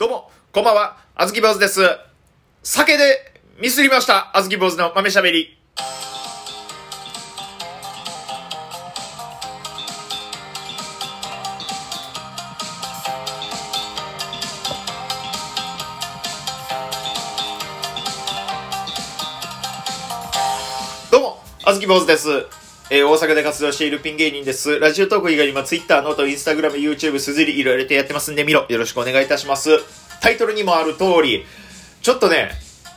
どうも、こんばんは、あずき坊主です。酒でミスりました、あずき坊主の豆しゃべり。どうも、あずき坊主です。えー大阪で活動しているピン芸人です。ラジオトーク以外にも Twitter、ノート、インスタグラム、YouTube、すずり、いろいろとやってますんで見ろ。よろしくお願いいたします。タイトルにもある通り、ちょっとね、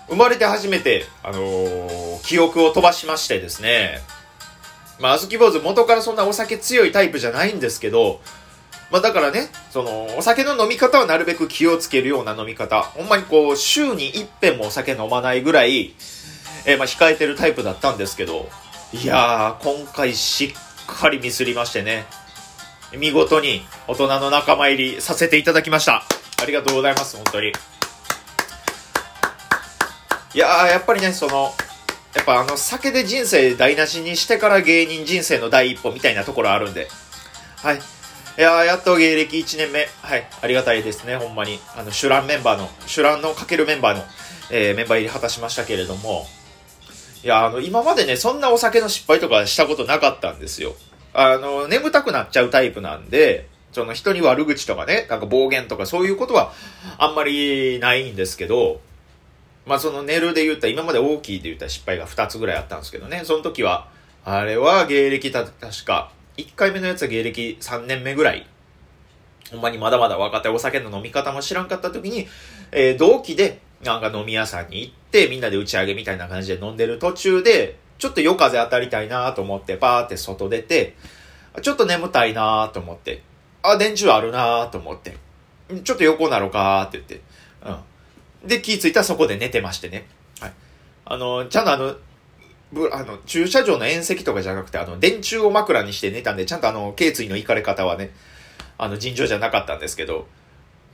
生まれて初めて、あのー記憶を飛ばしましてですね、まあ、あずき坊主元からそんなお酒強いタイプじゃないんですけど、まあだからね、その、お酒の飲み方はなるべく気をつけるような飲み方。ほんまにこう、週に一遍もお酒飲まないぐらい、えーまあ控えてるタイプだったんですけど、いやー、今回しっかりミスりましてね、見事に大人の仲間入りさせていただきました。ありがとうございます、本当に。いやー、やっぱりね、その、やっぱあの、酒で人生台無しにしてから芸人人生の第一歩みたいなところあるんで。はい。いやー、やっと芸歴1年目。はい。ありがたいですね、ほんまに。あの、シュランメンバーの、シュランのかけるメンバーの、えーメンバー入り果たしましたけれども、いや、あの、今までね、そんなお酒の失敗とかしたことなかったんですよ。あの、眠たくなっちゃうタイプなんで、その人に悪口とかね、なんか暴言とかそういうことはあんまりないんですけど、まあその寝るで言った、今まで大きいで言った失敗が2つぐらいあったんですけどね、その時は、あれは芸歴た、確か、1回目のやつは芸歴3年目ぐらい、ほんまにまだまだ若手お酒の飲み方も知らんかった時に、えー同期で、なんか飲み屋さんに行って、みんなで打ち上げみたいな感じで飲んでる途中で、ちょっと夜風当たりたいなと思って、バーって外出て、ちょっと眠たいなと思って、あ、電柱あるなと思って、ちょっと横なのかって言って、うん。で、気ぃついたらそこで寝てましてね。はい。あの、ちゃんとあの、ぶあの、駐車場の縁石とかじゃなくて、あの、電柱を枕にして寝たんで、ちゃんとあの、頸椎の行かれ方はね、あの、尋常じゃなかったんですけど、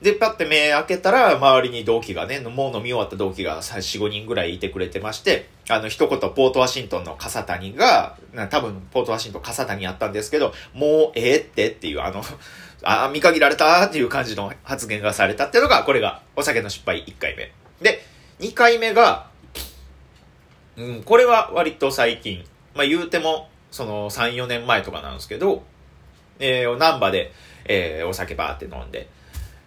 で、パッて目開けたら、周りに同期がね、もう飲み終わった同期が4、5人ぐらいいてくれてまして、あの、一言、ポートワシントンの笠谷が、多分、ポートワシントン笠谷やったんですけど、もうええってっていう、あの、あ、見限られたっていう感じの発言がされたっていうのが、これが、お酒の失敗1回目。で、2回目が、うん、これは割と最近、まあ言うても、その3、4年前とかなんですけど、えー、難波で、えー、お酒バーって飲んで、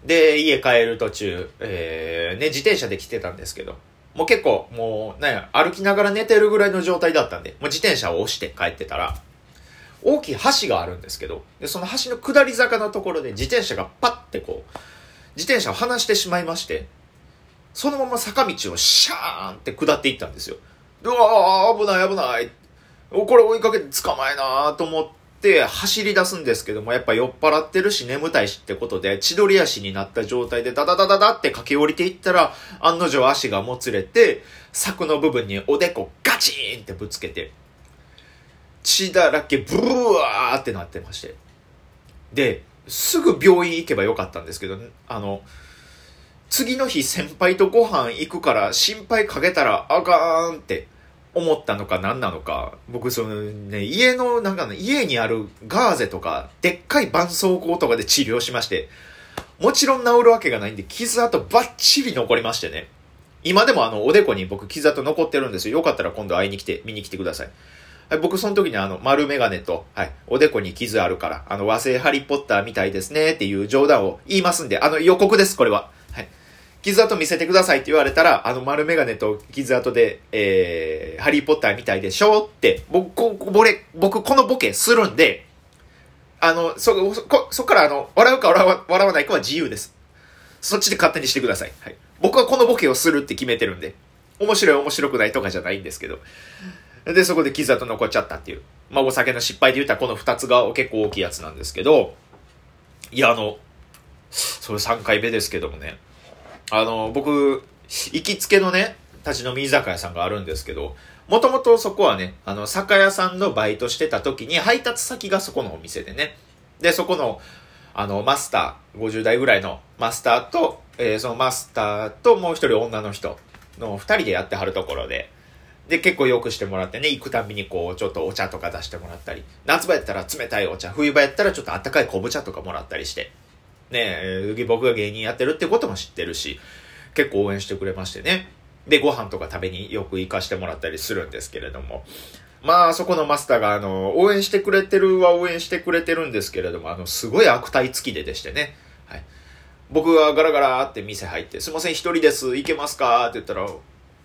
で、家帰る途中、えー、ね、自転車で来てたんですけど、もう結構、もう、なんや、歩きながら寝てるぐらいの状態だったんで、もう自転車を押して帰ってたら、大きい橋があるんですけど、で、その橋の下り坂のところで自転車がパッてこう、自転車を離してしまいまして、そのまま坂道をシャーンって下っていったんですよ。うわー、危ない危ない。これ追いかけて捕まえなーと思ってって走り出すんですけども、やっぱ酔っ払ってるし眠たいしってことで、千鳥足になった状態でダダダダダって駆け下りていったら、案の定足がもつれて、柵の部分におでこガチーンってぶつけて、血だらけブワーってなってまして。で、すぐ病院行けばよかったんですけど、あの、次の日先輩とご飯行くから心配かけたらあかんって思ったのか何なのか、僕そのね、家のなんかね、家にあるガーゼとか、でっかい絆創膏とかで治療しまして、もちろん治るわけがないんで、傷跡バッチリ残りましてね。今でもあの、おでこに僕傷跡残ってるんですよ。よかったら今度会いに来て、見に来てください。はい、僕その時にあの、丸メガネと、はい、おでこに傷あるから、あの、和製ハリーポッターみたいですねっていう冗談を言いますんで、あの、予告です、これは。傷跡見せてくださいって言われたら、あの丸メガネと傷跡で、えー、ハリーポッターみたいでしょって、僕、こ、これ、僕このボケするんで、あの、そ、そ、そっからあの、笑うか笑わ笑わないかは自由です。そっちで勝手にしてください。はい。僕はこのボケをするって決めてるんで、面白い面白くないとかじゃないんですけど。で、そこで傷跡残っちゃったっていう。まあ、お酒の失敗で言ったらこの二つが結構大きいやつなんですけど、いや、あの、それ3回目ですけどもね、あの、僕、行きつけのね、立ち飲み居酒屋さんがあるんですけど、もともとそこはね、あの、酒屋さんのバイトしてた時に配達先がそこのお店でね。で、そこの、あの、マスター、50代ぐらいのマスターと、えーそのマスターともう一人女の人の二人でやってはるところで、で、結構良くしてもらってね、行くたびにこう、ちょっとお茶とか出してもらったり、夏場やったら冷たいお茶、冬場やったらちょっとあったかい昆布茶とかもらったりして、ねえ、僕が芸人やってるってことも知ってるし、結構応援してくれましてね。で、ご飯とか食べによく行かしてもらったりするんですけれども。まあ、そこのマスターが、あの、応援してくれてるは応援してくれてるんですけれども、あの、すごい悪態付きででしてね。はい。僕がガラガラって店入って、すいません、一人です、行けますかって言ったら、お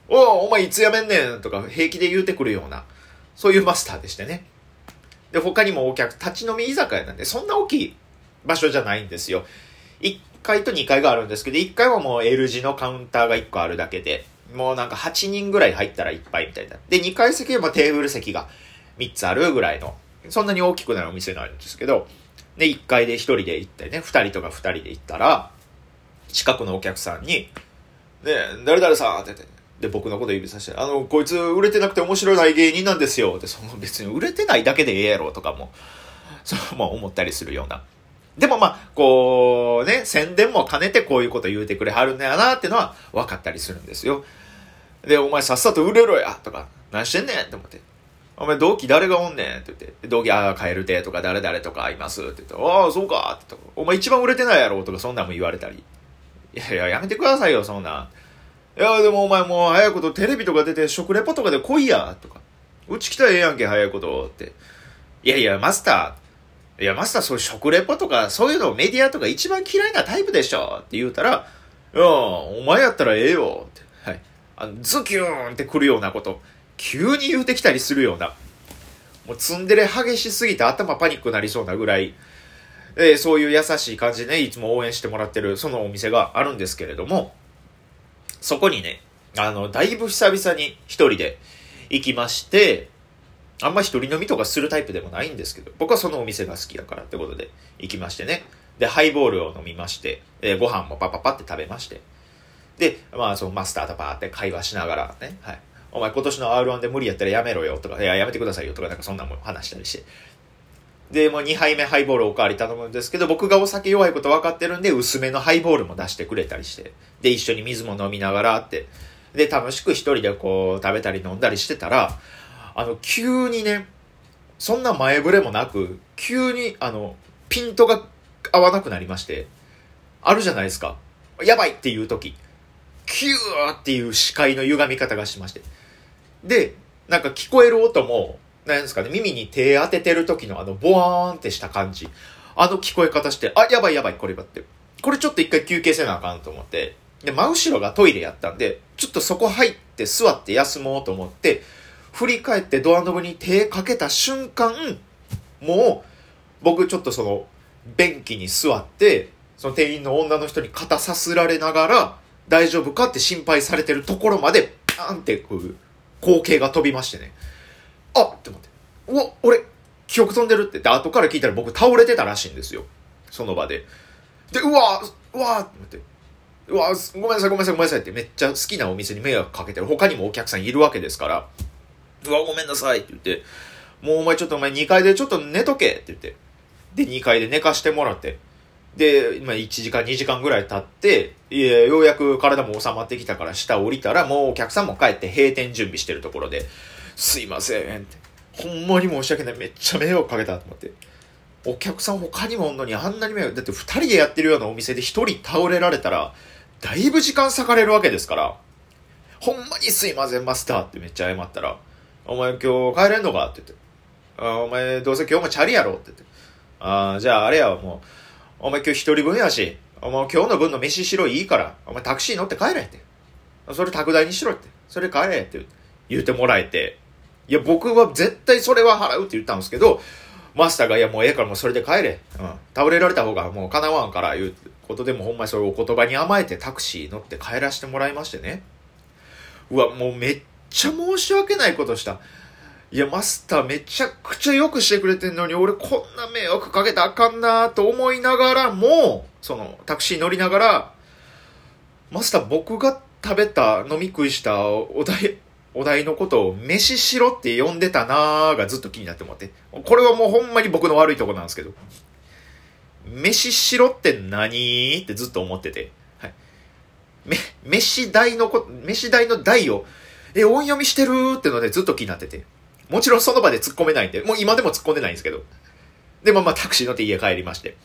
お、お前いつやめんねんとか平気で言うてくるような、そういうマスターでしてね。で、他にもお客、立ち飲み居酒屋なんで、そんな大きい場所じゃないんですよ。1階と2階があるんですけど、1階はもう L 字のカウンターが1個あるだけで、もうなんか8人ぐらい入ったらいっぱいみたいな。で、2階席はテーブル席が3つあるぐらいの、そんなに大きくないお店なんですけど、で、1階で1人で行ってね、2人とか2人で行ったら、近くのお客さんに、ね誰々さんって言って、で、僕のこと指さして、あの、こいつ売れてなくて面白いない芸人なんですよ。って、その別に売れてないだけでええやろとかも、そう、まあ思ったりするような。でもまあ、こうね、宣伝も兼ねてこういうこと言うてくれはるんだよなってのは分かったりするんですよ。で、お前さっさと売れろやとか、何してんねんって思って。お前同期誰がおんねんって言って、同期、ああ、カエルテとか誰々とかいますって言って、ああ、そうかってお前一番売れてないやろとかそんなんも言われたり。いやいや、やめてくださいよ、そんなん。いや、でもお前もう早いことテレビとか出て食レポとかで来いやとか。うち来たらええやんけ、早いことって。いやいや、マスター。いや、マスターそういう食レポとか、そういうのメディアとか一番嫌いなタイプでしょって言うたら、いや、お前やったらええよって。はい。あのズキューンってくるようなこと、急に言うてきたりするような、もうツンデレ激しすぎて頭パニックなりそうなぐらい、えー、そういう優しい感じでね、いつも応援してもらってる、そのお店があるんですけれども、そこにね、あの、だいぶ久々に一人で行きまして、あんま一人飲みとかするタイプでもないんですけど、僕はそのお店が好きだからってことで行きましてね。で、ハイボールを飲みまして、えー、ご飯もパパパって食べまして、で、まあ、そのマスターとバーって会話しながらね、はい。お前今年の R1 で無理やったらやめろよとか、いや、やめてくださいよとか、なんかそんなもん話したりして。で、もう2杯目ハイボールおかわり頼むんですけど、僕がお酒弱いこと分かってるんで、薄めのハイボールも出してくれたりして。で、一緒に水も飲みながらって。で、楽しく一人でこう、食べたり飲んだりしてたら、あの、急にね、そんな前触れもなく、急に、あの、ピントが合わなくなりまして、あるじゃないですか。やばいっていう時。キューっていう視界の歪み方がしまして。で、なんか聞こえる音も、何ですかね、耳に手当ててる時のあの、ボワーンってした感じ。あの聞こえ方して、あ、やばいやばい、こればって。これちょっと一回休憩せなあかんと思って。で、真後ろがトイレやったんで、ちょっとそこ入って座って休もうと思って、振り返ってドアノブに手かけた瞬間、もう、僕ちょっとその、便器に座って、その店員の女の人に肩さすられながら、大丈夫かって心配されてるところまで、パーンってこう、光景が飛びましてね。あっって思って。うわ、俺、記憶飛んでるって。で、後から聞いたら僕倒れてたらしいんですよ。その場で。で、うわうわって思って。うわごめんなさいごめんなさいごめんなさいってめっちゃ好きなお店に迷惑かけてる。他にもお客さんいるわけですから。うわ、ごめんなさいって言って。もうお前ちょっとお前2階でちょっと寝とけって言って。で、2階で寝かしてもらって。で、今1時間2時間ぐらい経って、いや、ようやく体も収まってきたから下降りたら、もうお客さんも帰って閉店準備してるところで、すいませんって。ほんまに申し訳ない。めっちゃ迷惑かけたと思って。お客さん他にもおんのにあんなに迷惑。だって2人でやってるようなお店で1人倒れられたら、だいぶ時間割かれるわけですから。ほんまにすいません、マスターってめっちゃ謝ったら、お前今日帰れんのか？って言って。あお前どうせ今日もチャリやろ？って言って。ああ、じゃああれやもう、お前今日一人分やし、お前今日の分の飯しろいいから、お前タクシー乗って帰れって。それ宅代にしろって。それ帰れって言ってもらえて。いや、僕は絶対それは払うって言ったんですけど、マスターが、いや、もうええからもうそれで帰れ。うん。倒れられた方がもう叶わんから言うことでもほんまにそういうお言葉に甘えてタクシー乗って帰らせてもらいましてね。うわ、もうめっっちゃ申し訳ないことした。いや、マスターめちゃくちゃよくしてくれてんのに、俺こんな迷惑かけたあかんなと思いながらも、その、タクシー乗りながら、マスター僕が食べた、飲み食いしたお題、お題のことを飯しろって呼んでたなーがずっと気になって思って。これはもうほんまに僕の悪いとこなんですけど。飯しろって何ってずっと思ってて。はい。め、飯代のこ、飯代の代を、え、音読みしてるってのでずっと気になってて。もちろんその場で突っ込めないんで、もう今でも突っ込んでないんですけど。で、まあまあタクシー乗って家帰りまして。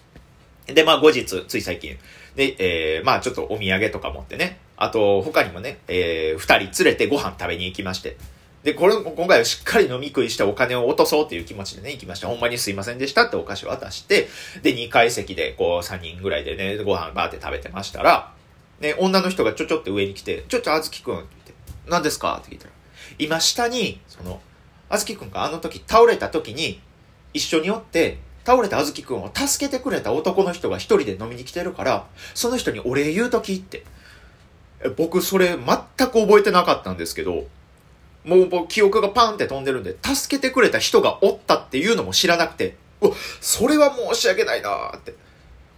で、まあ後日、つい最近、で、えー、まあちょっとお土産とか持ってね、あと他にもね、えー、二人連れてご飯食べに行きまして、で、これ、今回はしっかり飲み食いしてお金を落とそうっていう気持ちでね、行きました。ほんまにすいませんでしたってお菓子渡して、で、2階席で、こう、3人ぐらいでね、ご飯バーって食べてましたら、ね、女の人がちょちょって上に来て、ちょちょ、あずきくん、何ですか？って聞いたら、今下に、その、あずきくんがあの時倒れた時に、一緒におって、倒れたあずきくんを助けてくれた男の人が一人で飲みに来てるから、その人にお礼言うときって。僕それ全く覚えてなかったんですけど、もうもう記憶がパンって飛んでるんで、助けてくれた人がおったっていうのも知らなくて、うわ、それは申し訳ないなって。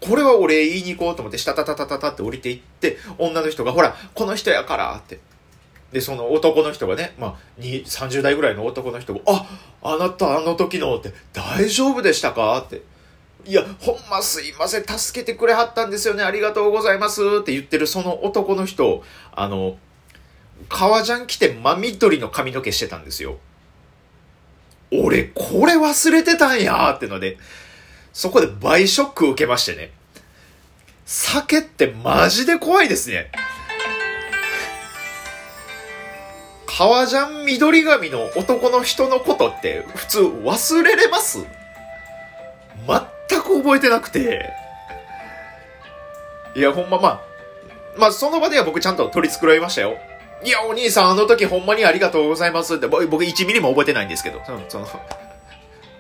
これは俺言いに行こうと思って、したたたたたたって降りていって、女の人が、ほら、この人やからって。で、その男の人がね、まあ、30代ぐらいの男の人が、あ、あなたあの時のって、大丈夫でしたか？って。いや、ほんますいません、助けてくれはったんですよね、ありがとうございますって言ってるその男の人、あの、革ジャン着て真緑の髪の毛してたんですよ。俺、これ忘れてたんやってので、そこで倍ショック受けましてね。酒ってマジで怖いですね。革ジャン緑髪の男の人のことって普通忘れれます？全く覚えてなくて。いや、ほんままあ、まあその場では僕ちゃんと取り繕いましたよ。いや、お兄さん、あの時ほんまにありがとうございますって、僕1ミリも覚えてないんですけど、その、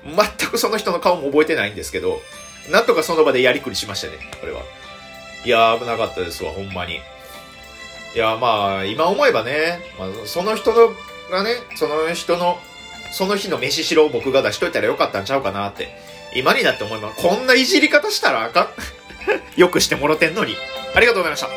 全くその人の顔も覚えてないんですけど、なんとかその場でやりくりしましたね、これは。いや、危なかったですわ、ほんまに。いや、まあ、今思えばね、まあ、その人のがね、その人の、その日の飯しろを僕が出しといたらよかったんちゃうかなって、今になって思います。こんないじり方したらあかん。よくしてもろてんのに。ありがとうございました。